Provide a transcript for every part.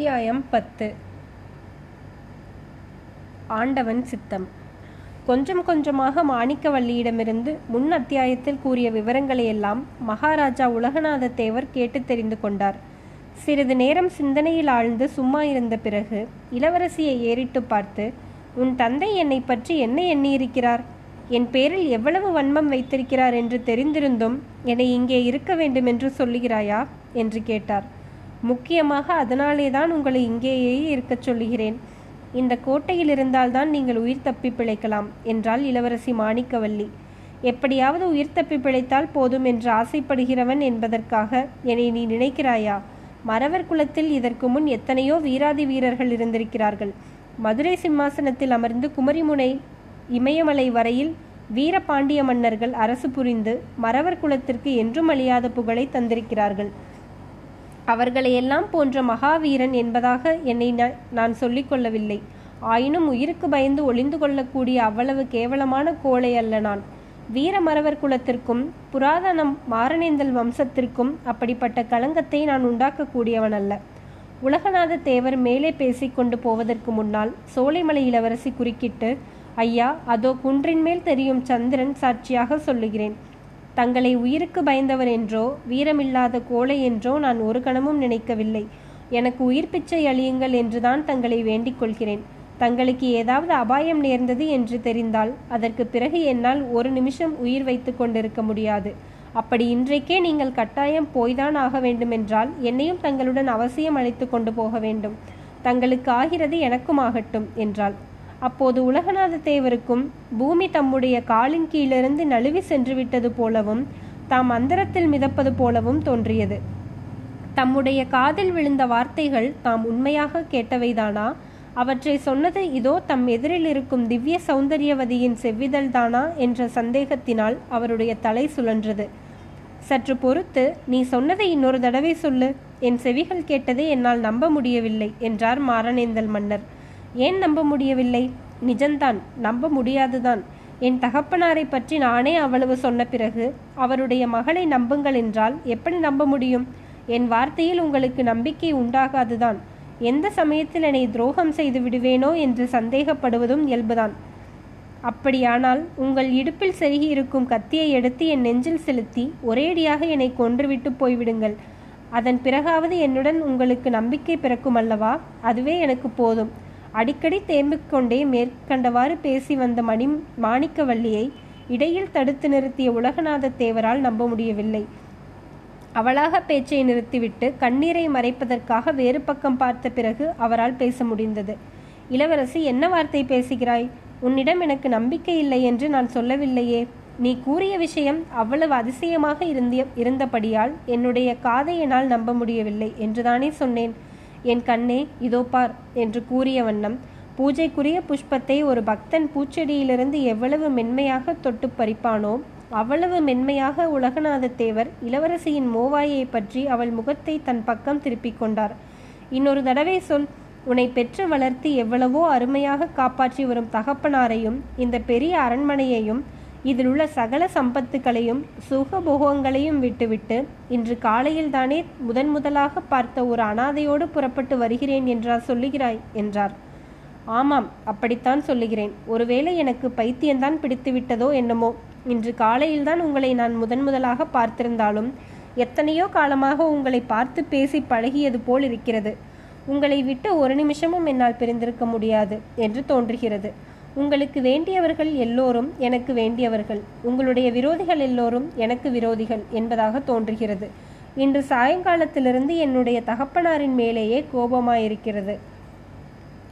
அத்தியாயம் பத்து. ஆண்டவன் சித்தம். கொஞ்சம் கொஞ்சமாக மாணிக்கவல்லியிடமிருந்து முன் அத்தியாயத்தில் கூறிய விவரங்களையெல்லாம் மகாராஜா உலகநாத தேவர் கேட்டு தெரிந்து கொண்டார். சிறிது நேரம் சிந்தனையில் ஆழ்ந்து சும்மா இருந்த பிறகு இளவரசியை ஏறிட்டு பார்த்து உன் தந்தை என்னை பற்றி என்ன எண்ணியிருக்கிறார்? என் பேரில் எவ்வளவு வன்மம் வைத்திருக்கிறார் என்று தெரிந்திருந்தும் என்னை இங்கே இருக்க வேண்டும் என்று சொல்லுகிறாயா? என்று கேட்டார். முக்கியமாக அதனாலே தான் உங்களை இங்கேயே இருக்கச் சொல்லுகிறேன். இந்த கோட்டையில் இருந்தால்தான் நீங்கள் உயிர் தப்பி பிழைக்கலாம் என்றாள் இளவரசி மாணிக்கவல்லி. எப்படியாவது உயிர் தப்பி பிழைத்தால் போதும் என்று ஆசைப்படுகிறவன் என்பதற்காக என்னை நீ நினைக்கிறாயா? மறவர் குலத்தில் இதற்கு முன் எத்தனையோ வீராதி வீரர்கள் இருந்திருக்கிறார்கள். மதுரை சிம்மாசனத்தில் அமர்ந்து குமரிமுனை இமயமலை வரையில் வீர பாண்டிய மன்னர்கள் அரசு புரிந்து மறவர் குலத்திற்கு என்றும் அழியாத புகழை தந்திருக்கிறார்கள். அவர்களையெல்லாம் போன்ற மகாவீரன் என்பதாக என்னை நான் சொல்லிக் கொள்ளவில்லை. ஆயினும் உயிருக்கு பயந்து ஒளிந்து கொள்ளக்கூடிய அவ்வளவு கேவலமான கோளை அல்ல நான். வீரமரவர் குலத்திற்கும் புராதனம் மாரணேந்தல் வம்சத்திற்கும் அப்படிப்பட்ட களங்கத்தை நான் உண்டாக்கக்கூடியவன் அல்ல. உலகநாத தேவர் மேலே பேசிக்கொண்டு போவதற்கு முன்னால் சோலைமலை இளவரசி குறுக்கிட்டு ஐயா அதோ குன்றின் மேல் தெரியும் சந்திரன் சாட்சியாக சொல்லுகிறேன். தங்களை உயிருக்கு பயந்தவர் என்றோ வீரமில்லாத கோழை என்றோ நான் ஒரு கணமும் நினைக்கவில்லை. எனக்கு உயிர் பிச்சை அழியுங்கள் என்றுதான் தங்களை வேண்டிக் கொள்கிறேன். தங்களுக்கு ஏதாவது அபாயம் நேர்ந்தது என்று தெரிந்தால் அதற்கு பிறகு என்னால் ஒரு நிமிஷம் உயிர் வைத்து கொண்டிருக்க முடியாது. அப்படி இன்றைக்கே நீங்கள் கட்டாயம் போய்தான் ஆக வேண்டுமென்றால் என்னையும் தங்களுடன் அவசியம் அழைத்து கொண்டு போக வேண்டும். தங்களுக்கு ஆகிறது எனக்கும் ஆகட்டும் என்றாள். அப்போது உலகநாத தேவருக்கும் பூமி தம்முடைய காலின் கீழிருந்து நழுவி சென்று விட்டது போலவும் தாம் அந்தரத்தில் மிதப்பது போலவும் தோன்றியது. தம்முடைய காதில் விழுந்த வார்த்தைகள் தாம் உண்மையாக கேட்டவைதானா? அவற்றை சொன்னது இதோ தம் எதிரில் இருக்கும் திவ்ய சௌந்தரியவதியின் செவ்விதழ் தானா? என்ற சந்தேகத்தினால் அவருடைய தலை சுழன்றது. சற்று பொறுத்து நீ சொன்னதை இன்னொரு தடவை சொல்லு. என் செவிகள் கேட்டதை என்னால் நம்ப முடியவில்லை என்றார் மாரணேந்தல் மன்னர். ஏன் நம்ப முடியவில்லை? நிஜம்தான் நம்ப முடியாதுதான். என் தகப்பனாரை பற்றி நானே அவ்வளவு சொன்ன பிறகு அவருடைய மகளை நம்புங்கள் என்றால் எப்படி நம்ப முடியும்? என் வார்த்தையில் உங்களுக்கு நம்பிக்கை உண்டாகாதுதான். எந்த சமயத்தில் என்னை துரோகம் செய்து விடுவேனோ என்று சந்தேகப்படுவதும் இயல்புதான். அப்படியானால் உங்கள் இடுப்பில் செருகி இருக்கும் கத்தியை எடுத்து என் நெஞ்சில் செலுத்தி ஒரேடியாக என்னை கொன்றுவிட்டு போய்விடுங்கள். அதன் பிறகாவது என்னுடன் உங்களுக்கு நம்பிக்கை பிறக்கும் அல்லவா? அதுவே எனக்கு போதும். அடிக்கடி தேம்பிக்கொண்டே மேற்கண்டவாறு பேசி வந்த மணி மாணிக்கவல்லியை இடையில் தடுத்து நிறுத்திய உலகநாத தேவரால் நம்ப முடியவில்லை. அவளாக பேச்சை நிறுத்திவிட்டு கண்ணீரை மறைப்பதற்காக வேறு பக்கம் பார்த்த பிறகு அவரால் பேச முடிந்தது. இளவரசி என்ன வார்த்தை பேசுகிறாய்? உன்னிடம் எனக்கு நம்பிக்கை இல்லை என்று நான் சொல்லவில்லையே. நீ கூறிய விஷயம் அவ்வளவு அதிசயமாக இருந்திய இருந்தபடியால் என்னுடைய காதை என்னால் நம்ப முடியவில்லை என்றுதானே சொன்னேன். என் கண்ணே இதோ பார் என்று கூறிய வண்ணம் பூஜைக்குரிய புஷ்பத்தை ஒரு பக்தன் பூச்செடியிலிருந்து எவ்வளவு மென்மையாக தொட்டு பறிப்பானோ அவ்வளவு மென்மையாக உலகநாத தேவர் இளவரசியின் மோவாயை பற்றி அவள் முகத்தை தன் பக்கம் திருப்பிக் கொண்டார். இன்னொரு தடவை சொல் உன்னை பெற்று வளர்த்து எவ்வளவோ அருமையாக காப்பாற்றி வரும் தகப்பனாரையும் இந்த பெரிய அரண்மனையையும் இதில் உள்ள சகல சம்பத்துக்களையும் சுகபோகங்களையும் விட்டுவிட்டு இன்று காலையில் தானே முதன் முதலாக பார்த்த ஒரு அனாதையோடு புறப்பட்டு வருகிறேன் என்றா சொல்லுகிறாய் என்றார். ஆமாம் அப்படித்தான் சொல்லுகிறேன். ஒருவேளை எனக்கு பைத்தியம்தான் பிடித்து விட்டதோ என்னமோ? இன்று காலையில்தான் உங்களை நான் முதன் முதலாக பார்த்திருந்தாலும் எத்தனையோ காலமாக உங்களை பார்த்து பேசி பழகியது போல் இருக்கிறது. உங்களை விட்டு ஒரு நிமிஷமும் என்னால் பிரிந்திருக்க முடியாது என்று தோன்றுகிறது. உங்களுக்கு வேண்டியவர்கள் எல்லோரும் எனக்கு வேண்டியவர்கள். உங்களுடைய விரோதிகள் எல்லோரும் எனக்கு விரோதிகள் என்பதாக தோன்றுகிறது. இன்று சாயங்காலத்திலிருந்து என்னுடைய தகப்பனாரின் மேலேயே கோபமாயிருக்கிறது.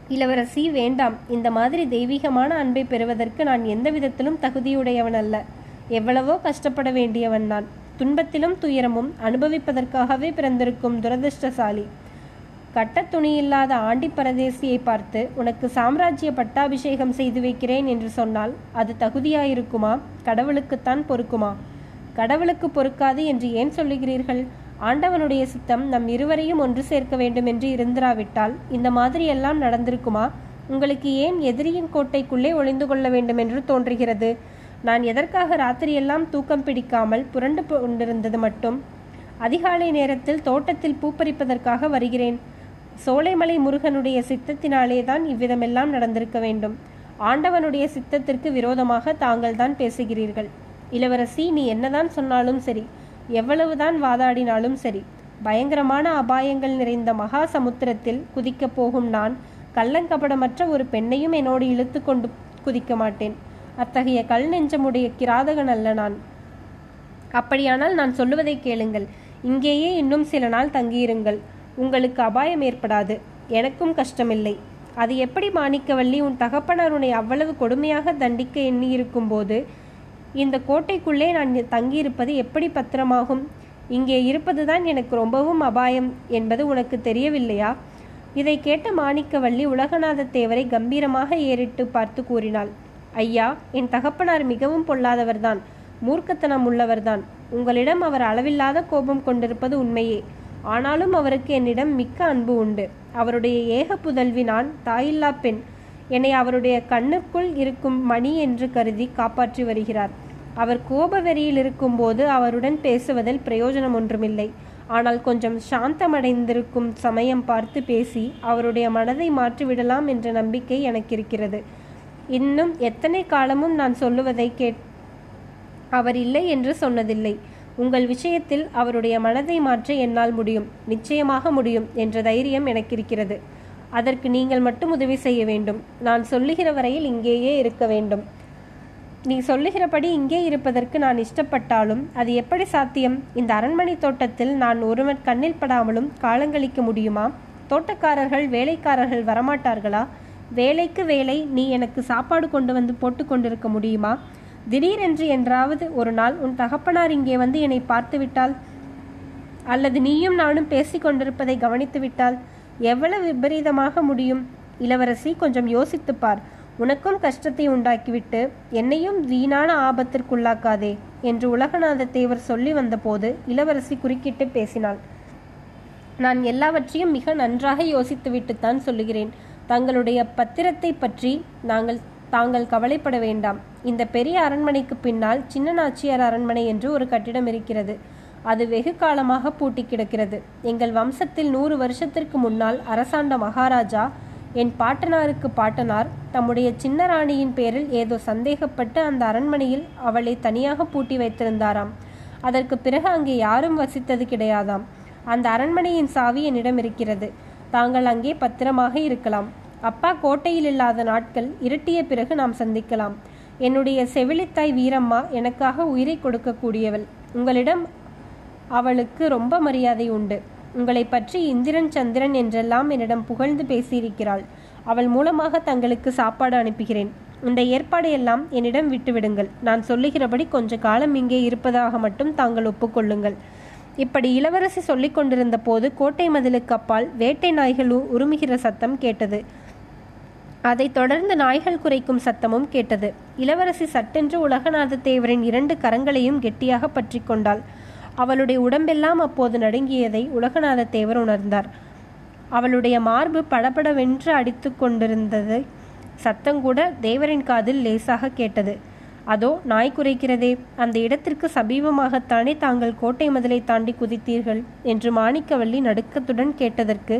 இளவரசி வேண்டாம். இந்த மாதிரி தெய்வீகமான அன்பை பெறுவதற்கு நான் எந்த விதத்திலும் தகுதியுடையவன் அல்ல. எவ்வளவோ கஷ்டப்பட வேண்டியவன் நான். துன்பத்திலும் துயரமும் அனுபவிப்பதற்காகவே பிறந்திருக்கும் துரதிருஷ்டசாலி. கட்ட துணியில்லாத ஆண்டி பரதேசியை பார்த்து உனக்கு சாம்ராஜ்ய பட்டாபிஷேகம் செய்து வைக்கிறேன் என்று சொன்னால் அது தகுதியாயிருக்குமா? கடவுளுக்குத்தான் பொறுக்குமா? கடவுளுக்கு பொறுக்காது என்று ஏன் சொல்லுகிறீர்கள்? ஆண்டவனுடைய சித்தம் நம் இருவரையும் ஒன்று சேர்க்க வேண்டும் என்று இருந்திராவிட்டால் இந்த மாதிரி எல்லாம் நடந்திருக்குமா? உங்களுக்கு ஏன் எதிரியின் கோட்டைக்குள்ளே ஒளிந்து கொள்ள வேண்டும் என்று தோன்றுகிறது? நான் எதற்காக ராத்திரியெல்லாம் தூக்கம் பிடிக்காமல் புரண்டு கொண்டிருந்தது மட்டும்? அதிகாலை நேரத்தில் தோட்டத்தில் பூப்பறிப்பதற்காக வருகிறேன். சோலைமலை முருகனுடைய சித்தத்தினாலே தான் இவ்விதமெல்லாம் நடந்திருக்க வேண்டும். ஆண்டவனுடைய சித்தத்திற்கு விரோதமாக தாங்கள் தான் பேசுகிறீர்கள். இளவரசி நீ என்னதான் சொன்னாலும் சரி எவ்வளவுதான் வாதாடினாலும் சரி பயங்கரமான அபாயங்கள் நிறைந்த மகா சமுத்திரத்தில் குதிக்கப் போகும் நான் கள்ளங்கபடமற்ற ஒரு பெண்ணையும் என்னோடு இழுத்து கொண்டு குதிக்க மாட்டேன். அத்தகைய கல் நெஞ்சமுடைய கிராதகன் அல்ல நான். அப்படியானால் நான் சொல்லுவதை கேளுங்கள். இங்கேயே இன்னும் சில நாள் தங்கியிருங்கள். உங்களுக்கு அபாயம் ஏற்படாது. எனக்கும் கஷ்டமில்லை. அது எப்படி மாணிக்கவல்லி உன் தகப்பனார் உன்னை அவ்வளவு கொடுமையாக தண்டிக்க எண்ணியிருக்கும் போது இந்த கோட்டைக்குள்ளே நான் தங்கியிருப்பது எப்படி பத்திரமாகும்? இங்கே இருப்பதுதான் எனக்கு ரொம்பவும் அபாயம் என்பது உனக்கு தெரியவில்லையா? இதை கேட்ட மாணிக்கவல்லி உலகநாத தேவரை கம்பீரமாக ஏறிட்டு பார்த்து கூறினாள். ஐயா என் தகப்பனார் மிகவும் பொல்லாதவர்தான் மூர்க்கத்தனம் உள்ளவர்தான். உங்களிடம் அவர் அளவில்லாத கோபம் கொண்டிருப்பது உண்மையே. ஆனாலும் அவருக்கு என்னிடம் மிக்க அன்பு உண்டு. அவருடைய ஏக புதல்வி நான் தாயில்லா பெண். என்னை அவருடைய கண்ணுக்குள் இருக்கும் மணி என்று கருதி காப்பாற்றி வருகிறார். அவர் கோப வெறியில் இருக்கும்போது அவருடன் பேசுவதில் பிரயோஜனம் ஒன்றுமில்லை. ஆனால் கொஞ்சம் சாந்தமடைந்திருக்கும் சமயம் பார்த்து பேசி அவருடைய மனதை மாற்றிவிடலாம் என்ற நம்பிக்கை எனக்கு இருக்கிறது இன்னும் எத்தனை காலமும் நான் சொல்லுவதை கேட் அவர் இல்லை என்று சொன்னதில்லை. உங்கள் விஷயத்தில் அவருடைய மனதை மாற்ற என்னால் முடியும் நிச்சயமாக முடியும் என்ற தைரியம் எனக்கு இருக்கிறது அதற்கு நீங்கள் மட்டும் உதவி செய்ய வேண்டும். நான் சொல்லுகிற வரையில் இங்கேயே இருக்க வேண்டும். நீ சொல்லுகிறபடி இங்கே இருப்பதற்கு நான் இஷ்டப்பட்டாலும் அது எப்படி சாத்தியம்? இந்த அரண்மனை தோட்டத்தில் நான் ஒருவன் கண்ணில் படாமலும் காலங்களிக்க முடியுமா? தோட்டக்காரர்கள் வேலைக்காரர்கள் வரமாட்டார்களா? வேலைக்கு வேலை நீ எனக்கு சாப்பாடு கொண்டு வந்து போட்டு கொண்டிருக்க முடியுமா? திடீரென்று என்றாவது ஒரு நாள் உன் தகப்பனார் இங்கே வந்து என்னை பார்த்துவிட்டால்? அல்லது நீயும் நானும் பேசிக்கொண்டிருப்பதை கவனித்துவிட்டால் கவனித்து விட்டால்? எவ்வளவு விபரீதமாக முடியும்? இளவரசி கொஞ்சம் யோசித்துப் பார். உனக்கும் கஷ்டத்தை உண்டாக்கிவிட்டு என்னையும் வீணான ஆபத்திற்குள்ளாக்காதே என்று உலகநாத தேவர் சொல்லி வந்தபோது இளவரசி குறுக்கிட்டு பேசினாள். நான் எல்லாவற்றையும் மிக நன்றாக யோசித்துவிட்டுத்தான் சொல்லுகிறேன். தங்களுடைய பத்திரத்தை பற்றி நாங்கள் தாங்கள் கவலைப்பட வேண்டாம். இந்த பெரிய அரண்மனைக்கு பின்னால் சின்ன நாச்சியார் அரண்மனை என்று ஒரு கட்டிடம் இருக்கிறது. அது வெகு காலமாக பூட்டி கிடக்கிறது. எங்கள் வம்சத்தில் நூறு வருஷத்திற்கு முன்னால் அரசாண்ட மகாராஜா என் பாட்டனாருக்கு பாட்டனார் தம்முடைய சின்ன ராணியின் பேரில் ஏதோ சந்தேகப்பட்டு அந்த அரண்மனையில் அவளை தனியாக பூட்டி வைத்திருந்தாராம். அதற்கு பிறகு அங்கே யாரும் வசித்தது கிடையாதாம். அந்த அரண்மனையின் சாவி என்னிடம் இருக்கிறது. தாங்கள் அங்கே பத்திரமாக இருக்கலாம். அப்பா கோட்டையில் இல்லாத நாட்கள் இருட்டிய பிறகு நாம் சந்திக்கலாம். என்னுடைய செவிலித்தாய் வீரம்மா எனக்காக உயிரை கொடுக்கக்கூடியவள். உங்களிடம் அவளுக்கு ரொம்ப மரியாதை உண்டு. உங்களை பற்றி இந்திரன் சந்திரன் என்றெல்லாம் என்னிடம் புகழ்ந்து பேசியிருக்கிறாள். அவள் மூலமாக தங்களுக்கு சாப்பாடு அனுப்புகிறேன். இந்த ஏற்பாடையெல்லாம் என்னிடம் விட்டுவிடுங்கள். நான் சொல்லுகிறபடி கொஞ்ச காலம் இங்கே இருப்பதாக மட்டும் தாங்கள் ஒப்புக்கொள்ளுங்கள். இப்படி இளவரசி சொல்லிக் கொண்டிருந்த போது கோட்டை மதிலுக்கு அப்பால் வேட்டை நாய்கள் உருமுகிற சத்தம் கேட்டது. அதைத் தொடர்ந்து நாய்கள் குறைக்கும் சத்தமும் கேட்டது. இளவரசி சட்டென்று உலகநாத தேவரின் இரண்டு கரங்களையும் கெட்டியாக பற்றி கொண்டாள். அவளுடைய உடம்பெல்லாம் அப்போது நடுங்கியதை உலகநாத தேவர் உணர்ந்தார். அவளுடைய மார்பு படபடவென்று அடித்து கொண்டிருந்தது. சத்தங்கூட தேவரின் காதில் லேசாக கேட்டது. அதோ நாய் குறைக்கிறதே அந்த இடத்திற்கு சமீபமாகத்தானே தாங்கள் கோட்டை மதிலை தாண்டி குதித்தீர்கள்? என்று மாணிக்கவல்லி நடுக்கத்துடன் கேட்டதற்கு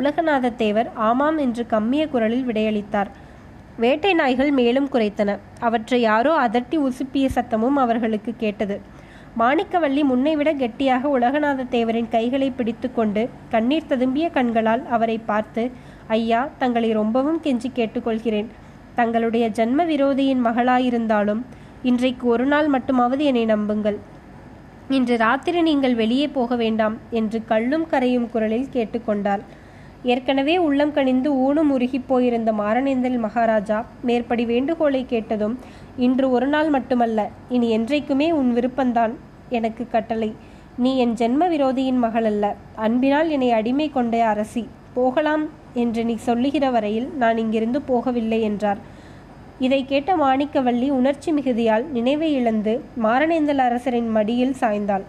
உலகநாதத்தேவர் ஆமாம் என்று கம்மிய குரலில் விடையளித்தார். வேட்டை நாய்கள் மேலும் குறைத்தன. அவற்றை யாரோ அதட்டி உசுப்பிய சத்தமும் அவர்களுக்கு கேட்டது. மாணிக்கவல்லி முன்னைவிட கெட்டியாக உலகநாத தேவரின் கைகளை பிடித்துக்கொண்டு கண்ணீர் ததும்பிய கண்களால் அவரை பார்த்து ஐயா தங்களை ரொம்பவும் கெஞ்சி கேட்டுக்கொள்கிறேன். தங்களுடைய ஜன்ம விரோதியின் மகளாயிருந்தாலும் இன்றைக்கு ஒரு நாள் மட்டுமாவது என்னை நம்புங்கள். இன்று ராத்திரி நீங்கள் வெளியே போக வேண்டாம் என்று கள்ளும் கரையும் குரலில் கேட்டுக்கொண்டாள். ஏற்கனவே உள்ளம் கனிந்து ஊனும் உருகிப் போயிருந்த மாரணேந்தல் மகாராஜா மேற்படி வேண்டுகோளை கேட்டதும் இன்று ஒரு நாள் மட்டுமல்ல இனி என்றைக்குமே உன் விருப்பந்தான் எனக்கு கட்டளை. நீ என் ஜென்ம விரோதியின் மகள் அல்ல அன்பினால் என்னை அடிமை கொண்ட அரசி போகலாம் என்று நீ சொல்லுகிற வரையில் நான் இங்கிருந்து போகவில்லை என்றார். இதை கேட்ட மாணிக்கவல்லி உணர்ச்சி மிகுதியால் நினைவை இழந்து மாரணேந்தல் அரசரின் மடியில் சாய்ந்தாள்.